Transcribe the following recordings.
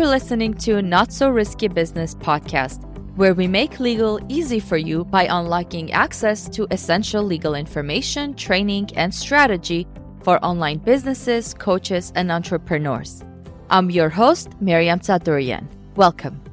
You're listening to Not So Risky Business podcast, where we make legal easy for you by unlocking access to essential legal information, training, and strategy for online businesses, coaches, and entrepreneurs. I'm your host, Miriam Tsadurian. Welcome.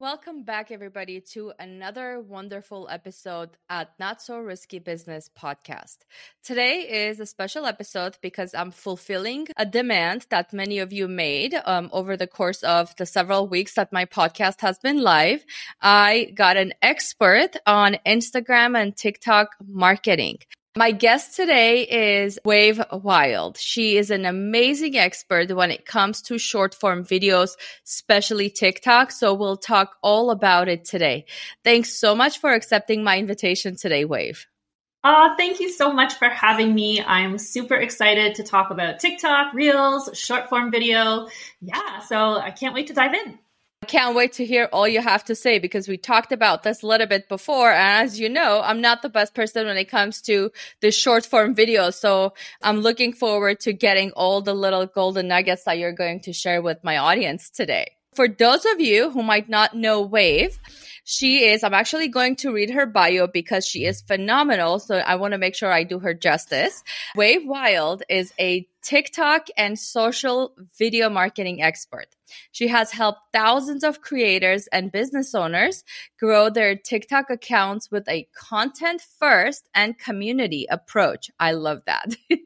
Welcome back, everybody, to another wonderful episode at Not So Risky Business podcast. Today is a special episode because I'm fulfilling a demand that many of you made um, over the course of the several weeks that my podcast has been live. I got an expert on Instagram and TikTok marketing. My guest today is Wave Wyld. She is an amazing expert when it comes to short form videos, especially TikTok. So we'll talk all about it today. Thanks so much for accepting my invitation today, Wave. Uh, thank you so much for having me. I'm super excited to talk about TikTok, Reels, short form video. Yeah, so I can't wait to dive in can't wait to hear all you have to say because we talked about this a little bit before. And as you know, I'm not the best person when it comes to the short form videos. So I'm looking forward to getting all the little golden nuggets that you're going to share with my audience today. For those of you who might not know Wave, she is, I'm actually going to read her bio because she is phenomenal. So I want to make sure I do her justice. Wave Wyld is a TikTok and social video marketing expert. She has helped thousands of creators and business owners grow their TikTok accounts with a content first and community approach. I love that.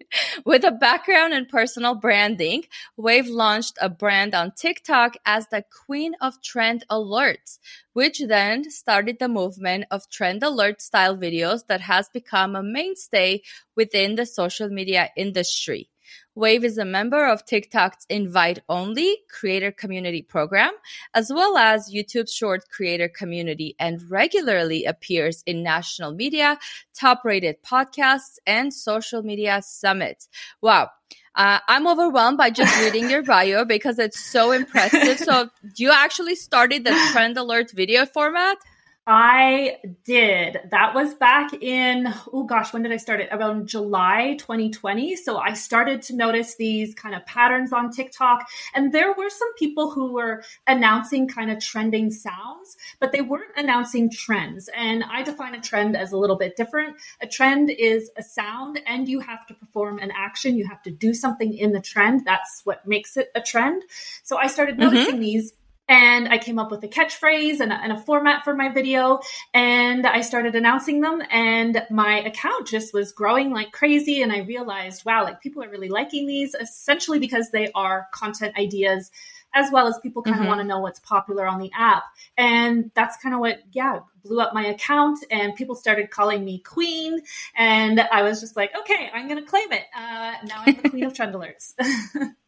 with a background in personal branding, Wave launched a brand on TikTok as the queen of trend alerts, which then started the movement of trend alert style videos that has become a mainstay within the social media industry. Wave is a member of TikTok's invite only creator community program, as well as YouTube's short creator community, and regularly appears in national media, top rated podcasts, and social media summits. Wow. Uh, I'm overwhelmed by just reading your bio because it's so impressive. So, you actually started the Trend Alert video format? I did. That was back in, oh gosh, when did I start it? Around July 2020. So I started to notice these kind of patterns on TikTok. And there were some people who were announcing kind of trending sounds, but they weren't announcing trends. And I define a trend as a little bit different. A trend is a sound and you have to perform an action. You have to do something in the trend. That's what makes it a trend. So I started mm-hmm. noticing mm-hmm. these and I came up with a catchphrase and a, and a, format for my video and I started announcing them and my account just was growing like crazy and I realized wow like people are really liking these essentially because they are content ideas as well as people kind of mm-hmm. want to know what's popular on the app. And that's kind of what yeah blew up my account and people started calling me queen and I was just like okay I'm going to claim it. Uh, now I'm the queen of trend alerts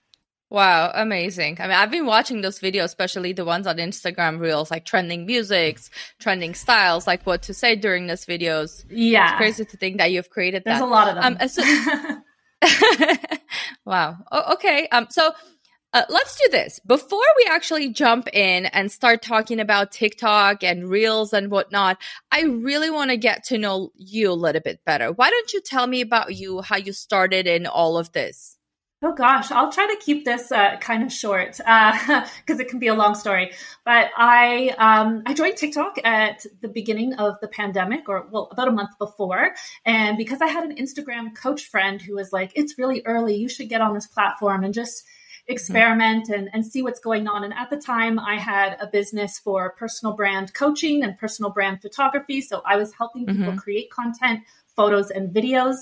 Wow, amazing. I mean, I've been watching those videos, especially the ones on Instagram Reels, like trending musics, trending styles, like what to say during those videos. Yeah. It's crazy to think that you've created that. There's that. a lot of them. Um, so- wow. Oh, okay. Um, so uh, let's do this. Before we actually jump in and start talking about TikTok and Reels and whatnot, I really want to get to know you a little bit better. Why don't you tell me about you, how you started in all of this? Oh gosh, I'll try to keep this uh, kind of short because uh, it can be a long story. But I um, I joined TikTok at the beginning of the pandemic, or well, about a month before, and because I had an Instagram coach friend who was like, "It's really early. You should get on this platform and just." experiment and, and see what's going on. And at the time, I had a business for personal brand coaching and personal brand photography. So I was helping people mm-hmm. create content, photos, and videos.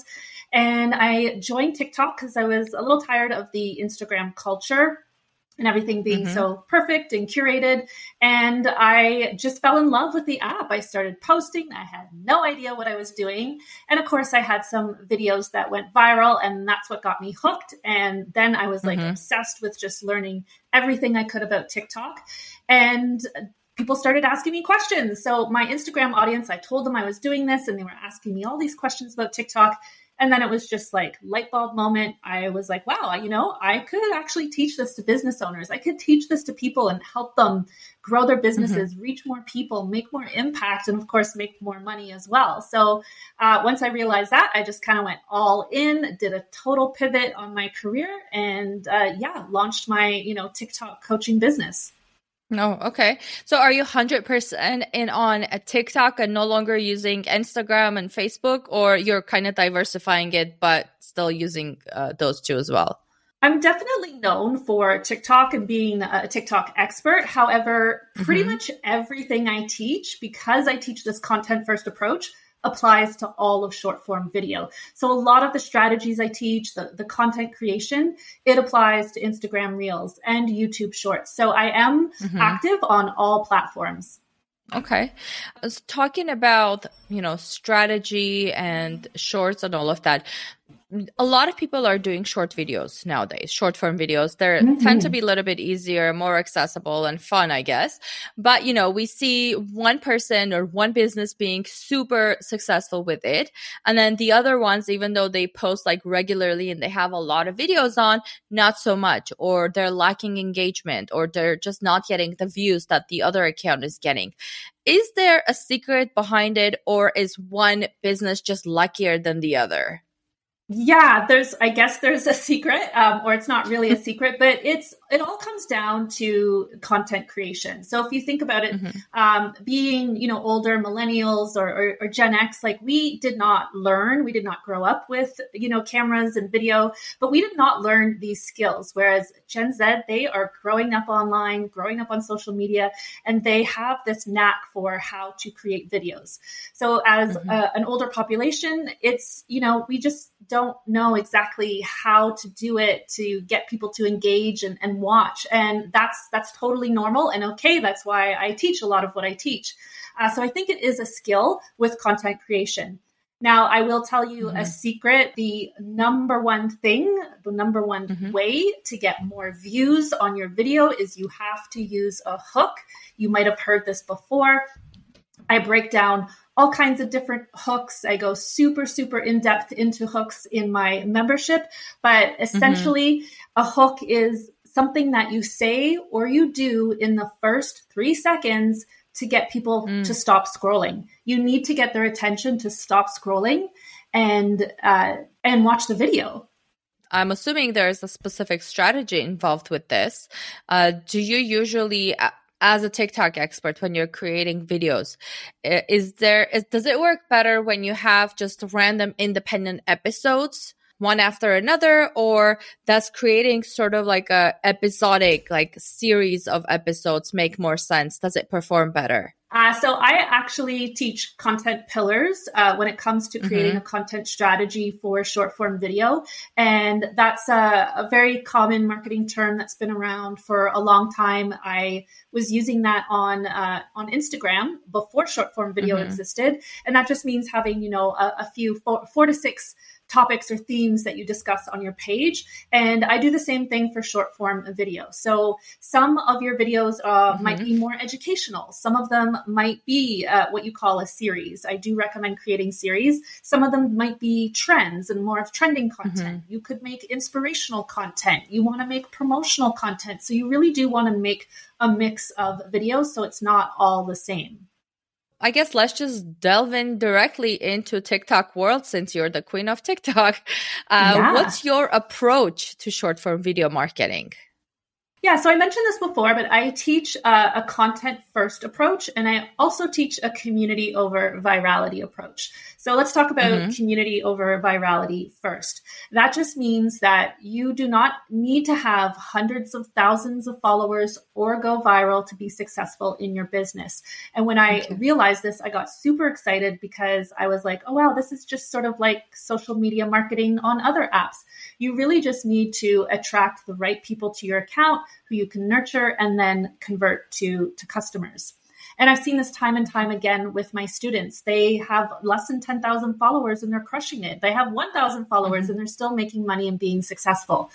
And I joined TikTok because I was a little tired of the Instagram culture and everything being mm-hmm. so perfect and curated. And I just fell in love with the app. I started posting. I had no idea what I was doing. And of course, I had some videos that went viral, and that's what got me hooked. And then I was like mm-hmm. obsessed with just learning everything I could about TikTok. And people started asking me questions. So my Instagram audience, I told them I was doing this and they were asking me all these questions about TikTok. And then it was just like light bulb moment. I was like, wow, you know, I could actually teach this to business owners. I could teach this to people and help them grow their businesses, mm-hmm. reach more people, make more impact, and of course, make more money as well. So uh, once I realized that, I just kind of went all in, did a total pivot on my career, and uh, yeah, launched my you know TikTok coaching business. No, oh, okay. So are you 100% in on a TikTok and no longer using Instagram and Facebook, or you're kind of diversifying it, but still using uh, those two as well? I'm definitely known for TikTok and being a TikTok expert. However, pretty mm-hmm. much everything I teach, because I teach this content first approach, applies to all of short form video. So a lot of the strategies I teach, the, the content creation, it applies to Instagram Reels and YouTube Shorts. So I am mm-hmm. active on all platforms. Okay. I was talking about, you know, strategy and shorts and all of that a lot of people are doing short videos nowadays, short form videos. They mm-hmm. tend to be a little bit easier, more accessible and fun, I guess. But, you know, we see one person or one business being super successful with it. And then the other ones, even though they post like regularly and they have a lot of videos on, not so much, or they're lacking engagement, or they're just not getting the views that the other account is getting. Is there a secret behind it, or is one business just luckier than the other? Yeah, there's, I guess there's a secret, um, or it's not really a secret, but it's, it all comes down to content creation. So if you think about it, mm-hmm. um, being, you know, older millennials or, or, or, Gen X, like we did not learn, we did not grow up with, you know, cameras and video, but we did not learn these skills. Whereas Gen Z, they are growing up online, growing up on social media, and they have this knack for how to create videos. So as mm-hmm. a, an older population, it's, you know, we just, don't know exactly how to do it to get people to engage and, and watch. And that's that's totally normal and okay. That's why I teach a lot of what I teach. Uh, so I think it is a skill with content creation. Now, I will tell you mm-hmm. a secret. The number one thing, the number one mm-hmm. way to get more views on your video is you have to use a hook. You might have heard this before. I break down all kinds of different hooks. I go super, super in depth into hooks in my membership. But essentially, mm-hmm. a hook is something that you say or you do in the first three seconds to get people mm. to stop scrolling. You need to get their attention to stop scrolling and uh, and watch the video. I'm assuming there's a specific strategy involved with this. Uh, do you usually uh, as a TikTok expert when you're creating videos. Is there is, does it work better when you have just random independent episodes one after another or does creating sort of like a episodic like series of episodes make more sense? Does it perform better? Uh, so I actually teach content pillars uh, when it comes to creating mm-hmm. a content strategy for short form video, and that's a, a, very common marketing term that's been around for a long time. I was using that on uh, on Instagram before short form video mm-hmm. existed, and that just means having you know a, a few four, four to six topics or themes that you discuss on your page. And I do the same thing for short form video. So some of your videos uh, mm-hmm. might be more educational. Some of them might be uh, what you call a series. I do recommend creating series. Some of them might be trends and more of trending content. Mm-hmm. You could make inspirational content. You want to make promotional content. So you really do want to make a mix of videos so it's not all the same. I guess let's just delve in directly into TikTok world since you're the queen of TikTok. Uh, yeah. What's your approach to short form video marketing? Yeah, so I mentioned this before, but I teach uh, a content first approach and I also teach a community over virality approach. So let's talk about mm-hmm. community over virality first. That just means that you do not need to have hundreds of thousands of followers or go viral to be successful in your business. And when I okay. realized this, I got super excited because I was like, oh, wow, this is just sort of like social media marketing on other apps. You really just need to attract the right people to your account who you can nurture and then convert to, to customers. And I've seen this time and time again with my students. They have less than 10,000 followers and they're crushing it. They have 1,000 followers mm-hmm. and they're still making money and being successful.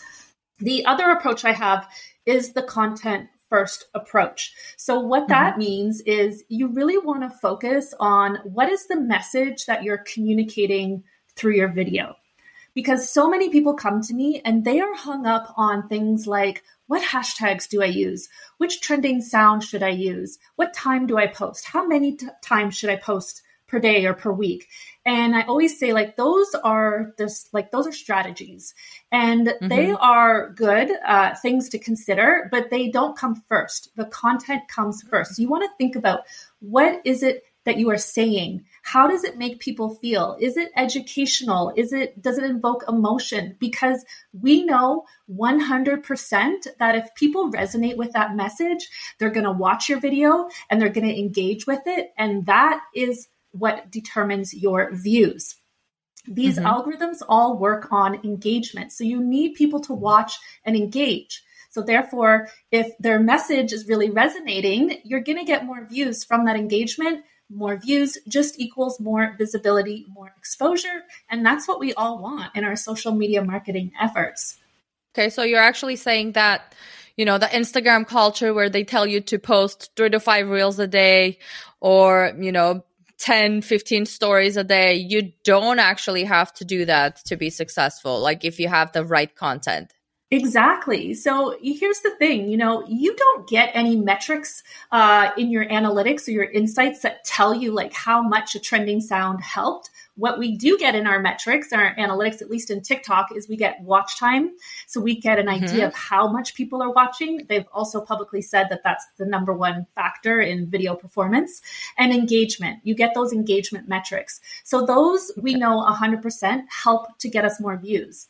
The other approach I have is the content first approach. So, what mm-hmm. that means is you really want to focus on what is the message that you're communicating through your video. Because so many people come to me and they are hung up on things like what hashtags do I use? Which trending sound should I use? What time do I post? How many t- times should I post per day or per week? And I always say like those are this like those are strategies and mm-hmm. they are good uh, things to consider, but they don't come first. The content comes first. So you want to think about what is it that you are saying? How does it make people feel? Is it educational? Is it does it invoke emotion? Because we know 100% that if people resonate with that message they're going to watch your video and they're going to engage with it and that is what determines your views. These mm-hmm. algorithms all work on engagement so you need people to watch and engage. So therefore, if their message is really resonating, you're going to get more views from that engagement more views just equals more visibility, more exposure. And that's what we all want in our social media marketing efforts. Okay, so you're actually saying that, you know, the Instagram culture where they tell you to post three to five reels a day or, you know, 10, 15 stories a day, you don't actually have to do that to be successful. Like if you have the right content. Exactly. So here's the thing, you know, you don't get any metrics uh, in your analytics or your insights that tell you like how much a trending sound helped. What we do get in our metrics, our analytics, at least in TikTok, is we get watch time. So we get an mm-hmm. idea of how much people are watching. They've also publicly said that that's the number one factor in video performance and engagement. You get those engagement metrics. So those we know 100% help to get us more views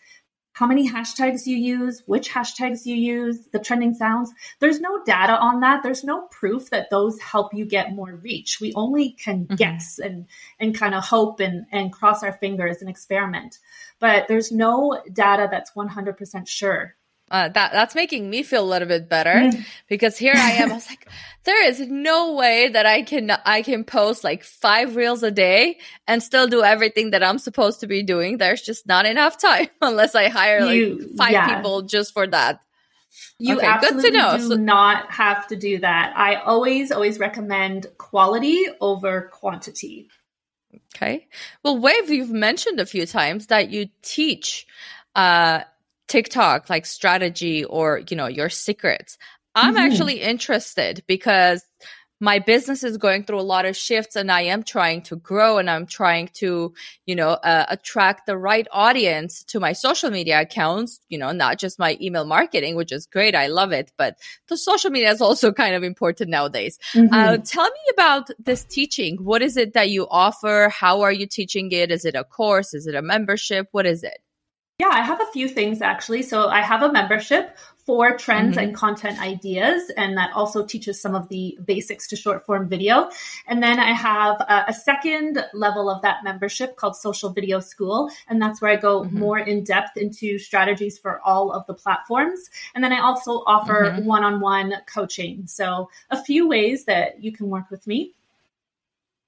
how many hashtags you use, which hashtags you use, the trending sounds. There's no data on that. There's no proof that those help you get more reach. We only can mm-hmm. guess and and kind of hope and and cross our fingers and experiment. But there's no data that's 100% sure uh, that that's making me feel a little bit better mm. because here I am. I was like, there is no way that I can I can post like five reels a day and still do everything that I'm supposed to be doing. There's just not enough time unless I hire like you, five yeah. people just for that. You okay, absolutely do so- not have to do that. I always always recommend quality over quantity. Okay. Well, Wave, you've mentioned a few times that you teach uh, TikTok, like strategy or, you know, your secrets. I'm mm-hmm. actually interested because my business is going through a lot of shifts and I am trying to grow and I'm trying to, you know, uh, attract the right audience to my social media accounts, you know, not just my email marketing, which is great. I love it, but the social media is also kind of important nowadays. Mm-hmm. Uh, tell me about this teaching. What is it that you offer? How are you teaching it? Is it a course? Is it a membership? What is it? Yeah, I have a few things actually. So I have a membership for trends mm-hmm. and content ideas, and that also teaches some of the basics to short form video. And then I have a, a second level of that membership called Social Video School, and that's where I go mm-hmm. more in depth into strategies for all of the platforms. And then I also offer one on one coaching. So a few ways that you can work with me.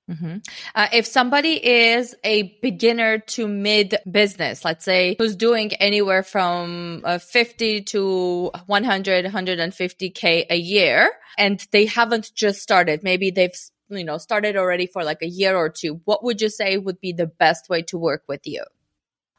Mm-hmm. Uh, if somebody is a beginner to mid business, let's say, who's doing anywhere from uh, 50 to 100, 150K a year, and they haven't just started, maybe they've you know started already for like a year or two what would you say would be the best way to work with you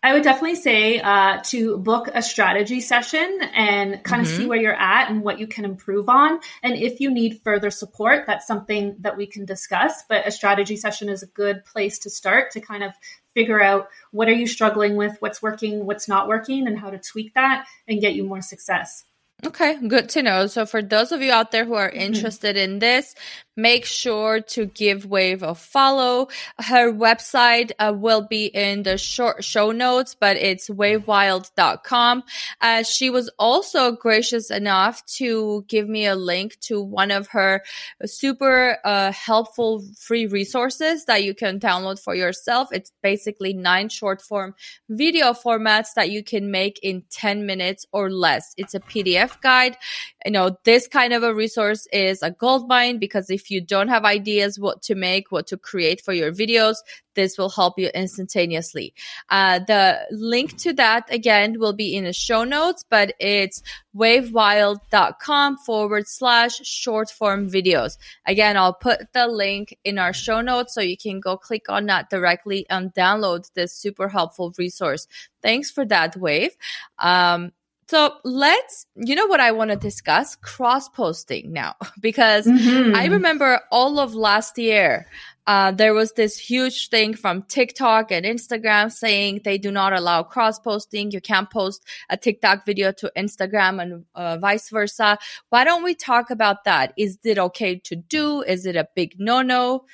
I would definitely say uh, to book a strategy session and kind mm-hmm. of see where you're at and what you can improve on. And if you need further support, that's something that we can discuss. But a strategy session is a good place to start to kind of figure out what are you struggling with, what's working, what's not working, and how to tweak that and get you more success. Okay, good to know. So for those of you out there who are mm-hmm. interested mm-hmm. in this, make sure to give Wave a follow. Her website uh, will be in the short show notes, but it's wavewyld.com. Uh, she was also gracious enough to give me a link to one of her super uh, helpful free resources that you can download for yourself. It's basically nine short form video formats that you can make in 10 minutes or less. It's a PDF Guide. You know, this kind of a resource is a gold mine because if you don't have ideas what to make, what to create for your videos, this will help you instantaneously. Uh, the link to that again will be in the show notes, but it's wavewyld.com forward slash short form videos. Again, I'll put the link in our show notes so you can go click on that directly and download this super helpful resource. Thanks for that, Wave. Um, so let's, you know what I want to discuss? Cross posting now, because mm-hmm. I remember all of last year, uh, there was this huge thing from TikTok and Instagram saying they do not allow cross posting. You can't post a TikTok video to Instagram and uh, vice versa. Why don't we talk about that? Is it okay to do? Is it a big no no?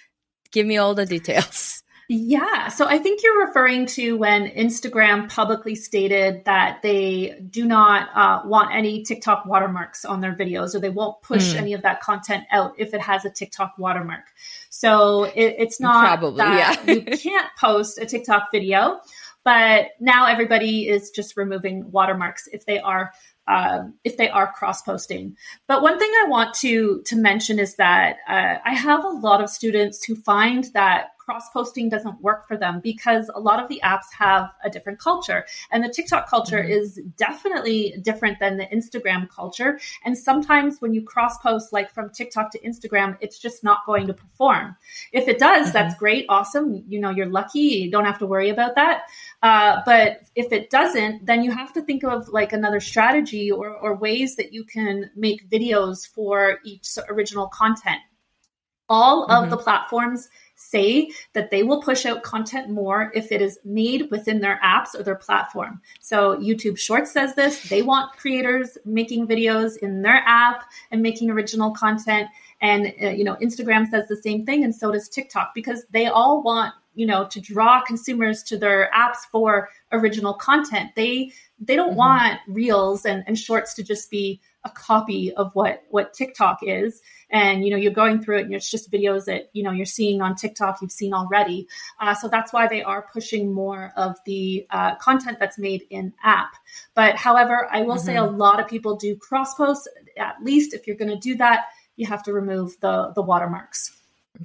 Give me all the details. Yeah. So I think you're referring to when Instagram publicly stated that they do not uh, want any TikTok watermarks on their videos or they won't push mm. any of that content out if it has a TikTok watermark. So it, it's not Probably, that yeah. you can't post a TikTok video, but now everybody is just removing watermarks if they are um, if they are cross posting. But one thing I want to to mention is that uh, I have a lot of students who find that cross posting doesn't work for them because a lot of the apps have a different culture. And the TikTok culture mm-hmm. is definitely different than the Instagram culture. And sometimes when you cross post, like from TikTok to Instagram, it's just not going to perform. If it does, mm-hmm. that's great, awesome. You know, you're lucky, you don't have to worry about that. Uh, but if it doesn't, then you have to think of like another strategy or, or ways that you can make videos for each original content. All mm-hmm. of the platforms say that they will push out content more if it is made within their apps or their platform. So YouTube Shorts says this. They want creators making videos in their app and making original content. And, uh, you know, Instagram says the same thing. And so does TikTok because they all want you know to draw consumers to their apps for original content they they don't mm-hmm. want reels and, and shorts to just be a copy of what what tiktok is and you know you're going through it and it's just videos that you know you're seeing on tiktok you've seen already uh, so that's why they are pushing more of the uh, content that's made in app but however i will mm-hmm. say a mm-hmm. lot of people do cross posts at least if you're going to do that you have to remove the the watermarks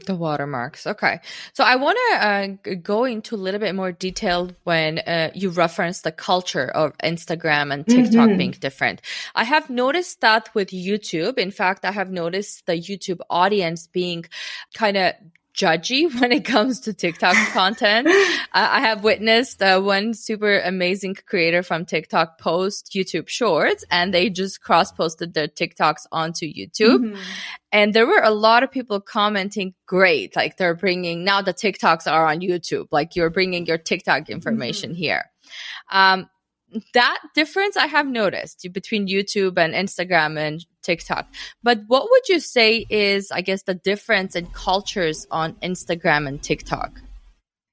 the watermarks. Okay. So I want to uh, go into a little bit more detail when uh, you reference the culture of Instagram and TikTok mm-hmm. being different. I have noticed that with YouTube. In fact, I have noticed the YouTube audience being kind of judgy when it comes to TikTok content. I have witnessed uh, one super amazing creator from TikTok post YouTube shorts and they just cross posted their TikToks onto YouTube. Mm-hmm. And there were a lot of people commenting, great. Like they're bringing now the TikToks are on YouTube. Like you're bringing your TikTok information mm-hmm. here. Um, that difference I have noticed between YouTube and Instagram and TikTok. But what would you say is, I guess, the difference in cultures on Instagram and TikTok?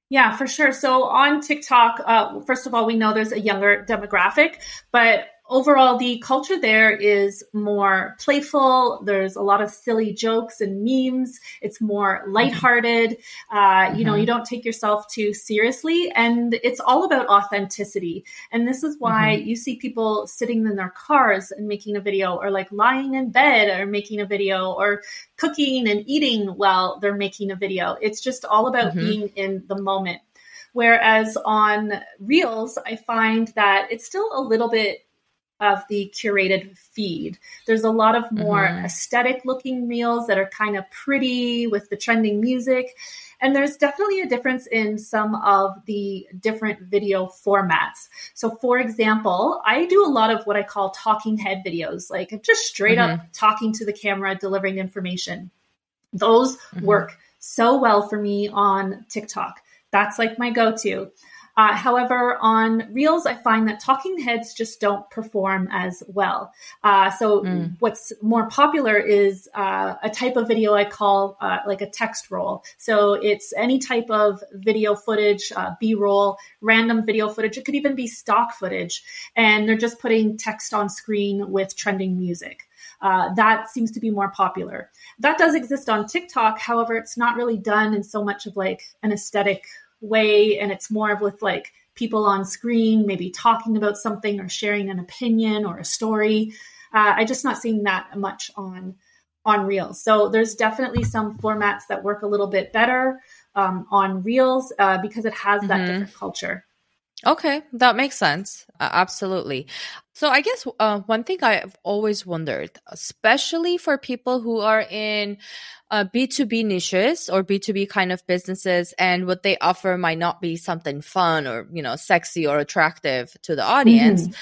Yeah, for sure. So on TikTok, uh, first of all, we know there's a younger demographic, but overall, the culture there is more playful. There's a lot of silly jokes and memes. It's more lighthearted. Uh, mm-hmm. You know, you don't take yourself too seriously, and it's all about authenticity. And this is why mm-hmm. you see people sitting in their cars and making a video, or like lying in bed or making a video, or cooking and eating while they're making a video. It's just all about mm-hmm. being in the moment. Whereas on Reels, I find that it's still a little bit of the curated feed. There's a lot of more mm-hmm. aesthetic looking reels that are kind of pretty with the trending music. And there's definitely a difference in some of the different video formats. So, for example, I do a lot of what I call talking head videos, like just straight mm-hmm. up talking to the camera, delivering information. Those mm-hmm. work so well for me on TikTok. That's like my go to. Uh, however, on Reels, I find that talking heads just don't perform as well. Uh, so, mm. what's more popular is uh, a type of video I call uh, like a text roll. So, it's any type of video footage, uh, B roll, random video footage. It could even be stock footage. And they're just putting text on screen with trending music. Uh, that seems to be more popular. That does exist on TikTok. However, it's not really done in so much of like an aesthetic way and it's more of with like people on screen maybe talking about something or sharing an opinion or a story Uh, I'm just not seeing that much on on Reels. So there's definitely some formats that work a little bit better um, on Reels uh, because it has that mm-hmm. different culture. Okay, that makes sense. Uh, absolutely. So I guess uh, one thing I've always wondered, especially for people who are in uh, B2B niches or B2B kind of businesses and what they offer might not be something fun or, you know, sexy or attractive to the audience. Mm-hmm.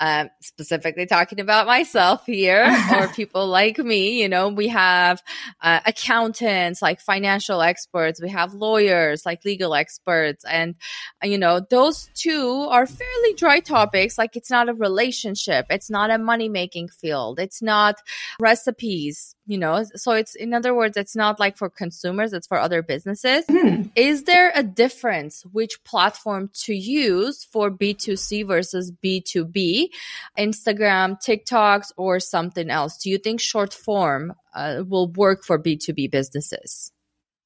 Um, specifically talking about myself here or people like me, you know, we have uh, accountants, like financial experts. We have lawyers, like legal experts. And, uh, you know, those two are fairly dry topics. Like it's not a relationship. It's not a money making field. It's not recipes you know? So it's in other words it's not like for consumers it's for other businesses. Mm. is there a difference which platform to use for b2c versus b2b instagram tiktoks or something else? Do you think short form uh, will work for b2b businesses?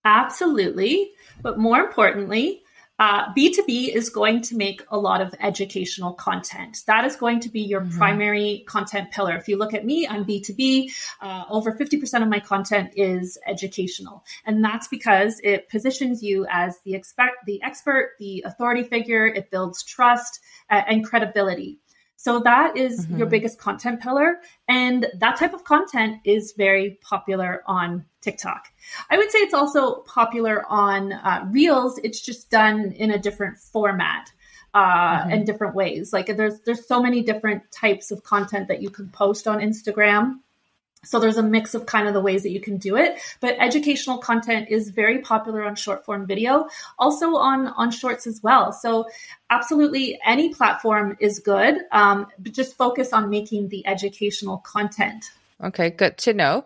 Absolutely. But more importantly uh, B2B is going to make a lot of educational content. That is going to be your mm-hmm. primary content pillar. If you look at me, I'm B2B. Uh, over 50% of my content is educational. And that's because it positions you as the, expert, the expert, the authority figure. It builds trust uh, and credibility. So that is mm-hmm. your biggest content pillar. And that type of content is very popular on TikTok. I would say it's also popular on uh, Reels. It's just done in a different format. Uh, mm-hmm. in different ways. Like there's there's so many different types of content that you can post on Instagram. So there's a mix of kind of the ways that you can do it, but educational content is very popular on short form video, also on on shorts as well. So absolutely any platform is good, um, but just focus on making the educational content. Okay, good to know.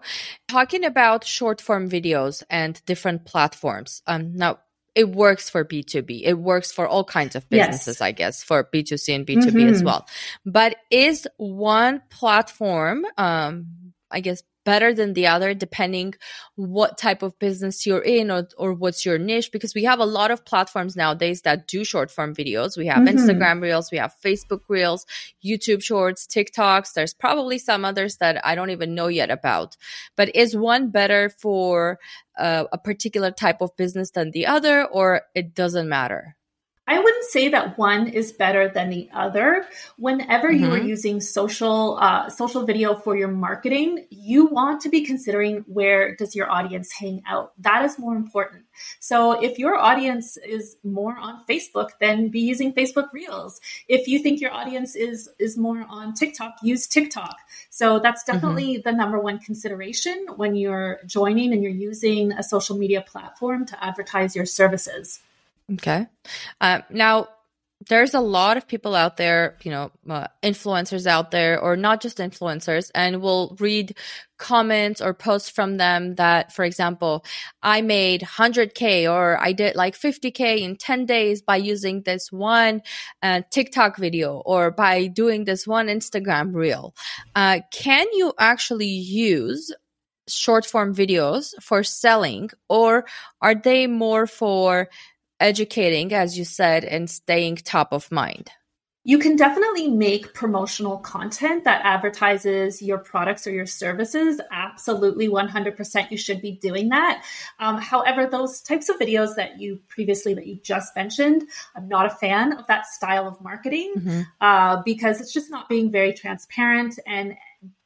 Talking about short form videos and different platforms. Um, now it works for B2B. It works for all kinds of businesses, yes. I guess, for B2C and B2B mm-hmm. as well. But is one platform, um, I guess, better than the other depending what type of business you're in or, or what's your niche because we have a lot of platforms nowadays that do short form videos. We have mm-hmm. instagram reels we have facebook reels youtube shorts tiktoks. There's probably some others that i don't even know yet about. But is one better for uh, a particular type of business than the other or it doesn't matter I wouldn't say that one is better than the other. Whenever mm-hmm. you are mm-hmm. using social uh, social video for your marketing, you want to be considering where does your audience hang out. That is more important. So if your audience is more on Facebook, then be using Facebook Reels. If you think your audience is is more on TikTok, use TikTok. So that's mm-hmm. definitely mm-hmm. the number one consideration when you're joining and you're using a social media platform to advertise your services. Okay. Uh, now, there's a lot of people out there, you know, uh, influencers out there, or not just influencers, and we'll read comments or posts from them that, for example, I made 100K or I did like 50K in 10 days by using this one uh, TikTok video or by doing this one Instagram reel. Uh, can you actually use short form videos for selling, or are they more for educating, as you said, and staying top of mind? You can definitely make promotional content that advertises your products or your services. Absolutely, 100% you should be doing that. Um, however, those types of videos that you previously, that you just mentioned, I'm not a fan of that style of marketing mm-hmm. uh, because it's just not being very transparent and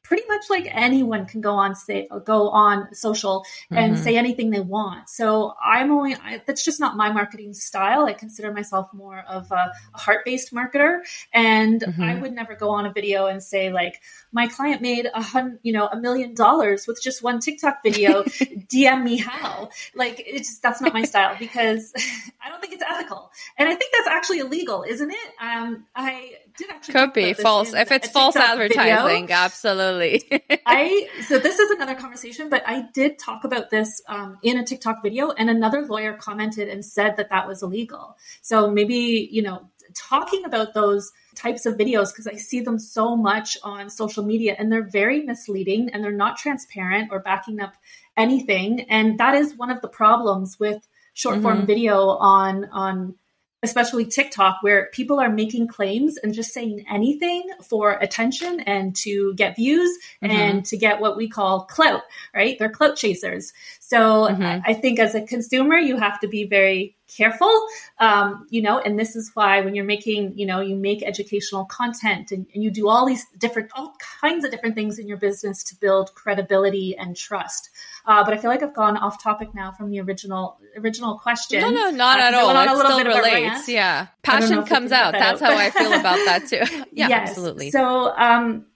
pretty much like anyone can go on say go on social and mm-hmm. say anything they want. So I'm only I, that's just not my marketing style. I consider myself more of a, a heart based marketer, and mm-hmm. I would never go on a video and say like my client made a hundred, you know, a million dollars with just one TikTok video. DM me how. Like it's that's not my style because I don't think it's ethical, and I think that's actually illegal, isn't it? Um, I did actually could be false if it's false advertising. Video. Absolutely. I so this is another conversation, but I did talk about this um, in a TikTok video, and another lawyer commented and said that that was illegal. So maybe you know talking about those types of videos because I see them so much on social media and they're very misleading and they're not transparent or backing up anything. And that is one of the problems with short form mm-hmm. video on on especially TikTok, where people are making claims and just saying anything for attention and to get views mm-hmm. and to get what we call clout, right? They're clout chasers. So mm-hmm. I think as a consumer, you have to be very careful, um, you know, and this is why when you're making, you know, you make educational content and, and you do all these different, all kinds of different things in your business to build credibility and trust. Uh, but I feel like I've gone off topic now from the original original question. No, no, not uh, at all. It still relates. Yeah, passion comes out. That That's out. how I feel about that too. yeah, yes. absolutely. So, um,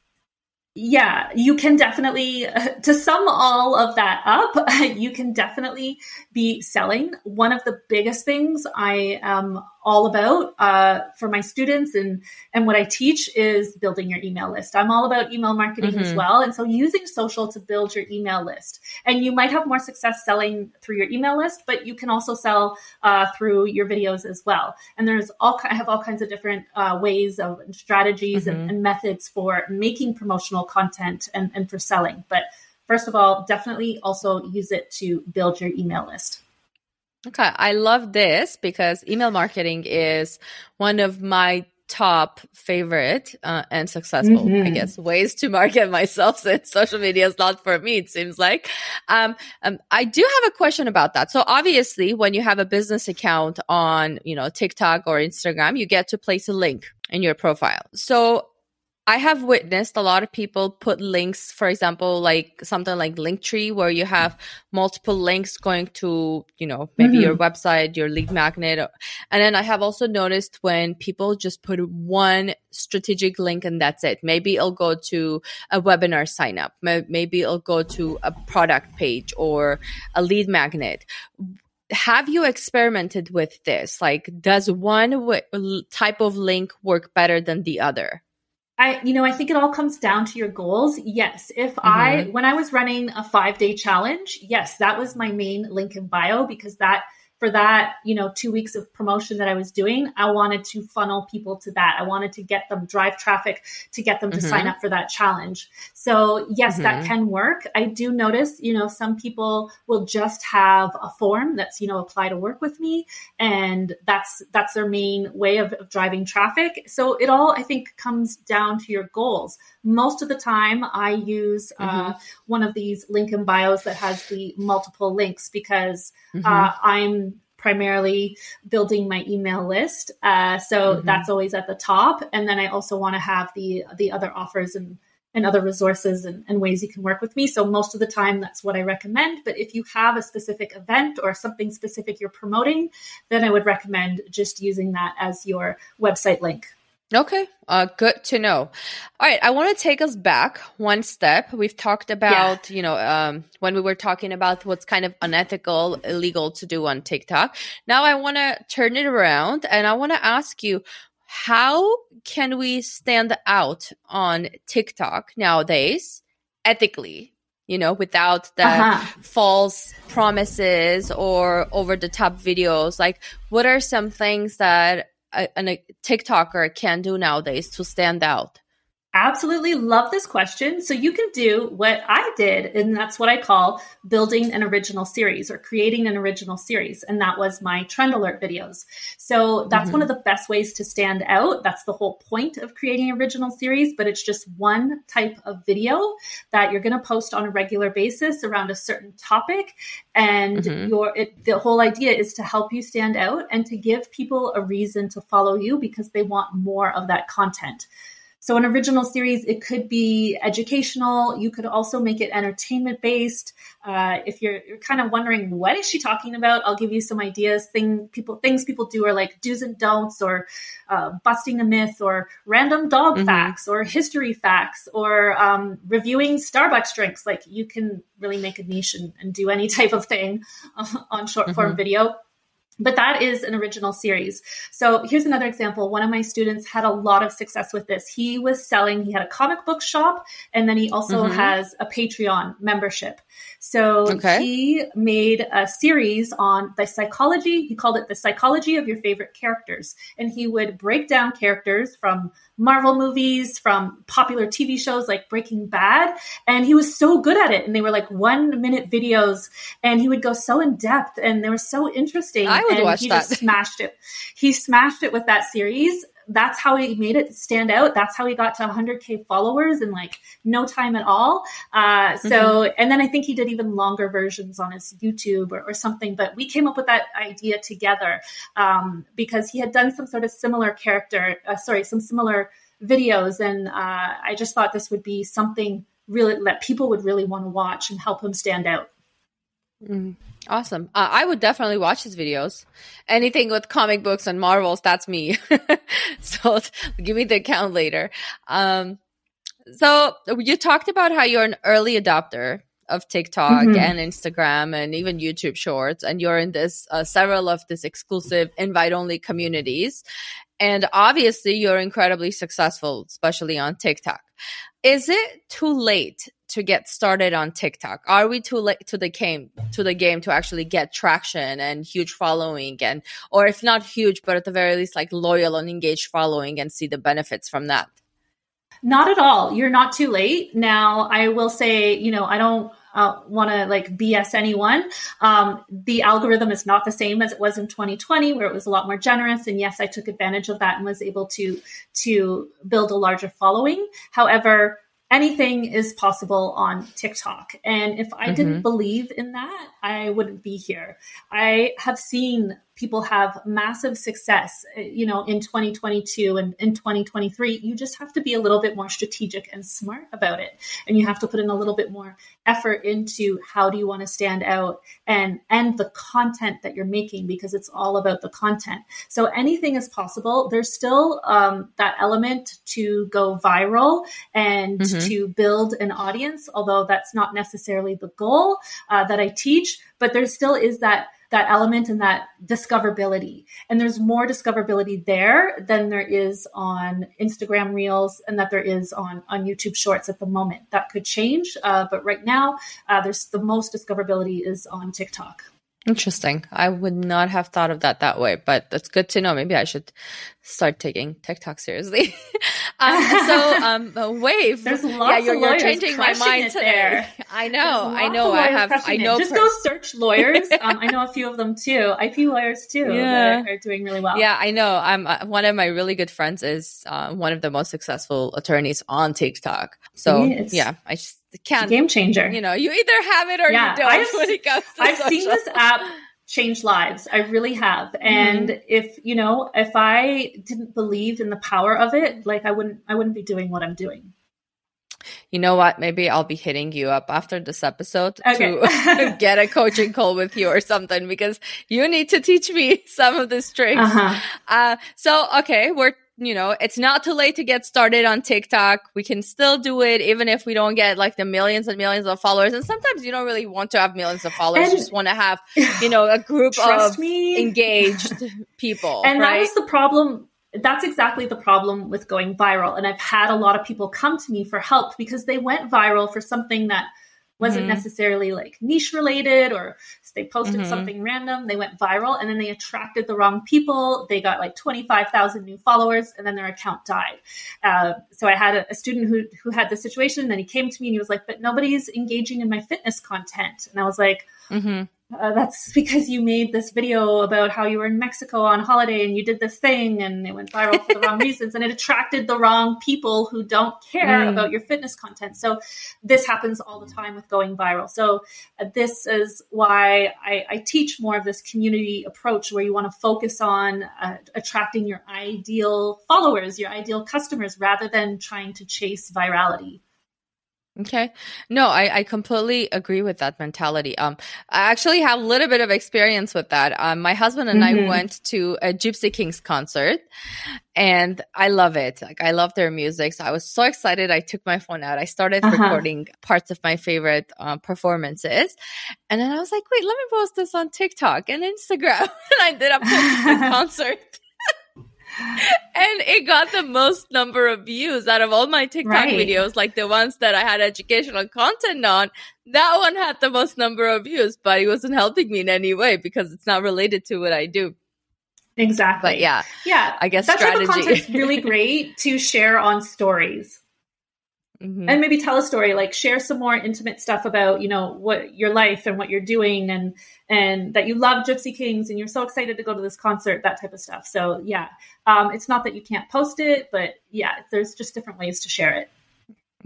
yeah, you can definitely, to sum all of that up, you can definitely be selling. One of the biggest things I am all about uh, for my students and and what I teach is building your email list. I'm all about email marketing mm-hmm. as well, and so using social to build your email list. And you might have more success selling through your email list, but you can also sell uh, through your videos as well. And there's all I have all kinds of different uh, ways of strategies mm-hmm. and, and methods for making promotional content and, and for selling. But first of all, definitely also use it to build your email list. Okay, I love this because email marketing is one of my top favorite uh, and successful, mm-hmm. I guess, ways to market myself since social media is not for me, it seems like. Um, um, I do have a question about that. So obviously, when you have a business account on, you know, TikTok or Instagram, you get to place a link in your profile. So I have witnessed a lot of people put links, for example, like something like Linktree, where you have multiple links going to, you know, maybe mm-hmm. your website, your lead magnet. And then I have also noticed when people just put one strategic link and that's it. Maybe it'll go to a webinar sign up. Maybe it'll go to a product page or a lead magnet have you experimented with this? Like, does one w- type of link work better than the other? I, you know, I think it all comes down to your goals. Yes. If mm-hmm. I, when I was running a five day challenge, yes, that was my main link in bio because that for that, you know, two weeks of promotion that I was doing, I wanted to funnel people to that. I wanted to get them drive traffic to get them to mm-hmm. sign up for that challenge. So yes, mm-hmm. that can work. I do notice, you know, some people will just have a form that's, you know, apply to work with me. And that's, that's their main way of, of driving traffic. So it all, I think, comes down to your goals. Most of the time I use uh, mm-hmm. uh, one of these link in bios that has the multiple links because mm-hmm. uh, I'm primarily building my email list. Uh, so mm-hmm. that's always at the top. And then I also want to have the the other offers and and other resources and, and, ways you can work with me. So most of the time, that's what I recommend. But if you have a specific event or something specific you're promoting, then I would recommend just using that as your website link. Okay, uh, good to know. All right, I want to take us back one step. We've talked about, yeah. you know, um, when we were talking about what's kind of unethical, illegal to do on TikTok. Now I want to turn it around and I want to ask you, how can we stand out on TikTok nowadays ethically? You know, without the uh-huh. false promises or over the top videos. Like, what are some things that a, a TikToker can do nowadays to stand out? Absolutely love this question. So you can do what I did, and that's what I call building an original series or creating an original series. And that was my trend alert videos. So that's mm-hmm. one of the best ways to stand out. That's the whole point of creating original series, but it's just one type of video that you're going to post on a regular basis around a certain topic. And mm-hmm. your it, the whole idea is to help you stand out and to give people a reason to follow you because they want more of that content. So, an original series, it could be educational. You could also make it entertainment based. Uh, if you're, you're, kind of wondering what is she talking about, I'll give you some ideas. Thing people things people do are like do's and don'ts, or uh, busting a myth, or random dog mm-hmm. facts, or history facts, or um, reviewing Starbucks drinks. Like you can really make a niche and, and do any type of thing on short form mm-hmm. video but that is an original series. So here's another example. One of my students had a lot of success with this. He was selling, he had a comic book shop, and then he also mm-hmm. has a Patreon membership. So okay. he made a series on the psychology. He called it the psychology of your favorite characters. And he would break down characters from Marvel movies, from popular TV shows like Breaking Bad. And he was so good at it. And they were like one minute videos. And he would go so in depth and they were so interesting. I would and watch he that. just smashed it. He smashed it with that series. That's how he made it stand out. That's how he got to 100k followers in like no time at all. Uh, so, Mm-hmm. and then I think he did even longer versions on his YouTube or, or something. But we came up with that idea together um, because he had done some sort of similar character, uh, sorry, some similar videos, and uh, I just thought this would be something really that people would really want to watch and help him stand out. Mm, awesome. Uh, I would definitely watch his videos. Anything with comic books and Marvels, that's me. so give me the account later. Um, so you talked about how you're an early adopter of TikTok Mhm. and Instagram and even YouTube Shorts, and you're in this uh, several of this exclusive invite-only communities. And obviously, you're incredibly successful, especially on TikTok. Is it too late to get started on TikTok? Are we too late to the game to the game to actually get traction and huge following and or if not huge, but at the very least like loyal and engaged following and see the benefits from that? Not at all. You're not too late. Now, I will say, you know, I don't uh, want to like BS anyone. Um, the algorithm is not the same as it was in 2020, where it was a lot more generous. And yes, I took advantage of that and was able to to build a larger following. However, anything is possible on TikTok. And if I didn't mm-hmm. believe in that, I wouldn't be here. I have seen people have massive success, uh, you know, in 2022 and in 2023. You just have to be a little bit more strategic and smart about it. And you have to put in a little bit more effort into how do you want to stand out and and the content that you're making because it's all about the content. So anything is possible. There's still um, that element to go viral and Mhm. to build an audience, although that's not necessarily the goal uh, that I teach. But there still is that that element and that discoverability. And there's more discoverability there than there is on Instagram Reels and that there is on, on YouTube Shorts at the moment. That could change, uh, but right now, uh, there's the most discoverability is on TikTok. Interesting. I would not have thought of that that way, but that's good to know. Maybe I should start taking TikTok seriously. um, so, um, uh, Wave. There's lots yeah, you're, of you're lawyers changing my mind there. I know. I know. I have. I know. Just per- go search lawyers. um, I know a few of them too. IP lawyers too Yeah. that are doing really well. Yeah, I know. I'm uh, one of my really good friends is uh, one of the most successful attorneys on TikTok. So See, yeah, I just Can't. game changer. You know, you either have it or Yeah, you don't I've when it comes to I've seen this app change lives. I really have. And Mm-hmm. if, you know, if I didn't believe in the power of it, like I wouldn't I wouldn't be doing what I'm doing. You know what? Maybe I'll be hitting you up after this episode Okay. to get a coaching call with you or something because you need to teach me some of these tricks. Uh-huh. Uh, so, okay, we're, you know, it's not too late to get started on TikTok. We can still do it even if we don't get like the millions and millions of followers. And sometimes you don't really want to have millions of followers. And- you just want to have, you know, a group of me. engaged people. And that was the problem. That's exactly the problem with going viral. And I've had a lot of people come to me for help because they went viral for something that wasn't Mhm. necessarily like niche related or they posted Mhm. something random, they went viral and then they attracted the wrong people. They got like 25,000 new followers and then their account died. Uh, so I had a, a student who, who had this situation and he came to me and he was like, but nobody's engaging in my fitness content. And I was like, Mhm. Uh, that's because you made this video about how you were in Mexico on holiday and you did this thing and it went viral for the wrong reasons and it attracted the wrong people who don't care Mm. about your fitness content. So this happens all the time with going viral. So uh, this is why I, I teach more of this community approach where you want to focus on uh, attracting your ideal followers, your ideal customers, rather than trying to chase virality. Okay. No, I, I completely agree with that mentality. Um, I actually have a little bit of experience with that. Um, my husband and I Mhm. went to a Gypsy Kings concert and I love it. Like, I love their music. So I was so excited. I took my phone out. I started Uh-huh. recording parts of my favorite uh, performances. And then I was like, wait, let me post this on TikTok and Instagram. and I did a the concert. And it got the most number of views out of all my TikTok Right. videos, like the ones that I had educational content on. That one had the most number of views, but it wasn't helping me in any way because it's not related to what I do. Exactly. But yeah, Yeah. I guess that type of strategy. content's really great to share on stories. Mm-hmm. And maybe tell a story, like share some more intimate stuff about, you know, what your life and what you're doing and and that you love Gypsy Kings and you're so excited to go to this concert, that type of stuff. So yeah. Um, it's not that you can't post it, but yeah, there's just different ways to share it.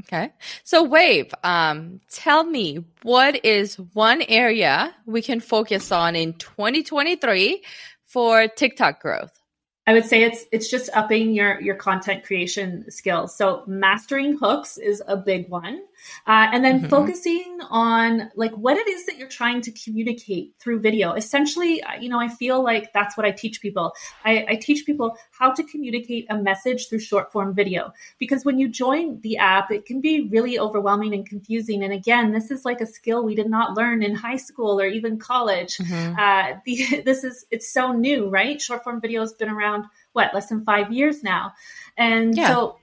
Okay. So Wave, um, tell me what is one area we can focus on in 2023 for TikTok growth? I would say it's it's just upping your your content creation skills. So mastering hooks is a big one. Uh, and then mm-hmm. focusing on like what it is that you're trying to communicate through video. Essentially, uh, you know, I feel like that's what I teach people. I, I teach people how to communicate a message through short form video because when you join the app, it can be really overwhelming and confusing. And again, this is like a skill we did not learn in high school or even college. Mm-hmm. Uh, the, this is it's so new, right? Short form video has been around what less than five years now, and yeah. so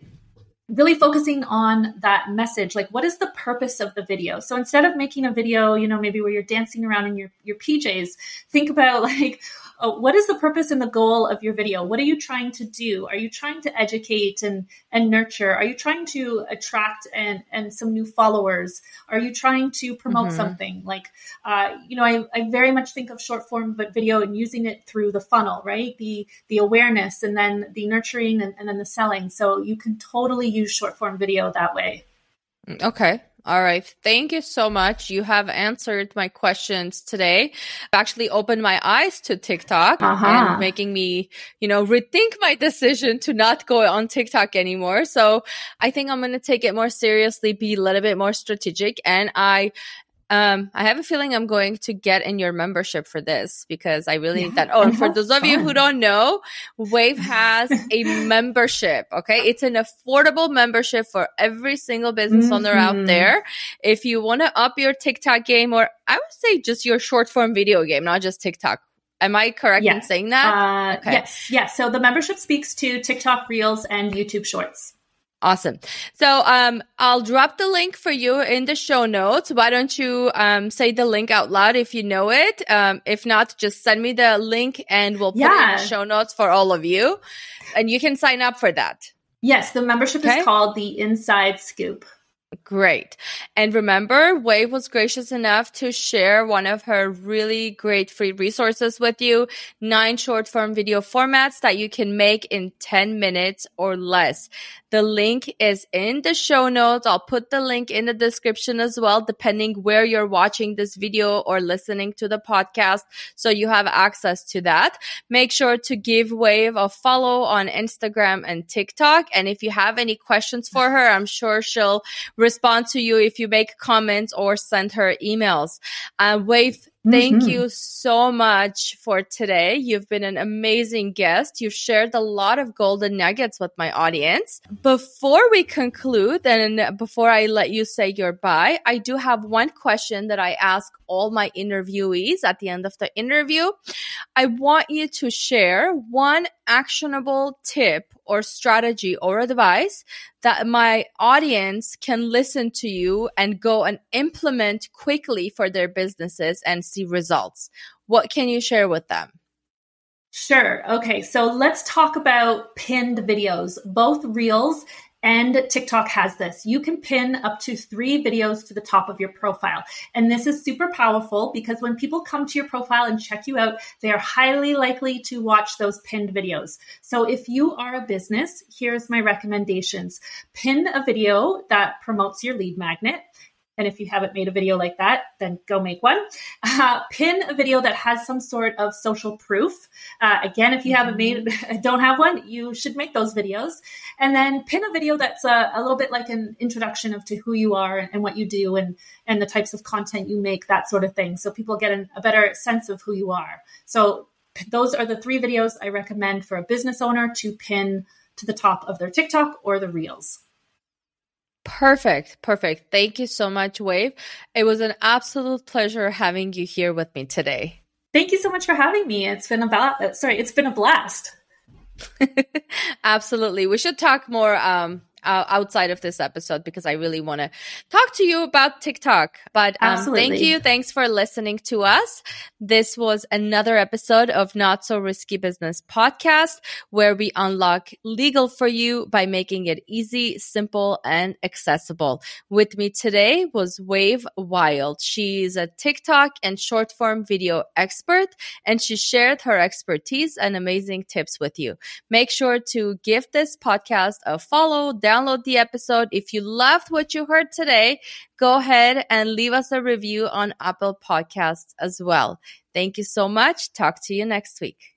really focusing on that message like what is the purpose of the video so instead of making a video you know maybe where you're dancing around in your your pjs think about like uh, what is the purpose and the goal of your video? What are you trying to do? Are you trying to educate and, and nurture? Are you trying to attract and, and some new followers? Are you trying to promote mm-hmm. something? Like, uh, you know, I, I very much think of short form but video and using it through the funnel, right? The, the awareness and then the nurturing and, and then the selling. So you can totally use short form video that way. Okay. All right. Thank you so much. You have answered my questions today. Actually opened my eyes to TikTok uh-huh. and making me, you know, rethink my decision to not go on TikTok anymore. So I think I'm going to take it more seriously, be a little bit more strategic. And I um, I have a feeling I'm going to get in your membership for this because I really yeah, need that. Oh, and for those fun. of you who don't know, Wave has a membership. Okay. It's an affordable membership for every single business mm-hmm. owner out mm-hmm. there. If you want to up your TikTok game or I would say just your short form video game, not just TikTok. Am I correct yes. in saying that? Uh, okay. Yes. Yes. So the membership speaks to TikTok Reels and YouTube Shorts. Awesome. So um, I'll drop the link for you in the show notes. Why don't you um, say the link out loud if you know it? Um, if not, just send me the link and we'll put yeah. it in show notes for all of you. And you can sign up for that. Yes, the membership okay. is called the Inside Scoop. Great. And remember, Wave was gracious enough to share one of her really great free resources with you. Nine short form video formats that you can make in 10 minutes or less. The link is in the show notes. I'll put the link in the description as well, depending where you're watching this video or listening to the podcast. So you have access to that. Make sure to give Wave a follow on Instagram and TikTok. And if you have any questions for her, I'm sure she'll respond to you if you make comments or send her emails. Uh, Wave, Thank mm-hmm. you so much for today. You've been an amazing guest. You've shared a lot of golden nuggets with my audience. Before we conclude and before I let you say your bye, I do have one question that I ask all my interviewees at the end of the interview. I want you to share one actionable tip or strategy or advice that my audience can listen to you and go and implement quickly for their businesses and see results. What can you share with them? Sure. Okay. So let's talk about pinned videos, both reels and TikTok has this. You can pin up to three videos to the top of your profile. And this is super powerful because when people come to your profile and check you out, they are highly likely to watch those pinned videos. So if you are a business, here's my recommendations. Pin a video that promotes your lead magnet. And if you haven't made a video like that, then go make one. Uh, pin a video that has some sort of social proof. Uh, again, if you haven't made, don't have one, you should make those videos. And then pin a video that's a, a little bit like an introduction of to who you are and, and, what you do and, and the types of content you make, that sort of thing. So people get an, a better sense of who you are. So those are the three videos I recommend for a business owner to pin to the top of their TikTok or the Reels. Perfect. Perfect. Thank you so much, Wave. It was an absolute pleasure having you here with me today. Thank you so much for having me. It's been about uh, sorry, it's been a blast. Absolutely. We should talk more um uh, outside of this episode because I really want to talk to you about TikTok. But um, thank you. Thanks for listening to us. This was another episode of Not So Risky Business podcast where we unlock legal for you by making it easy, simple, and accessible. With me today was Wave Wyld. She's a TikTok and short form video expert, and she shared her expertise and amazing tips with you. Make sure to give this podcast a follow, download the episode. If you loved what you heard today, go ahead and leave us a review on Apple Podcasts as well. Thank you so much. Talk to you next week.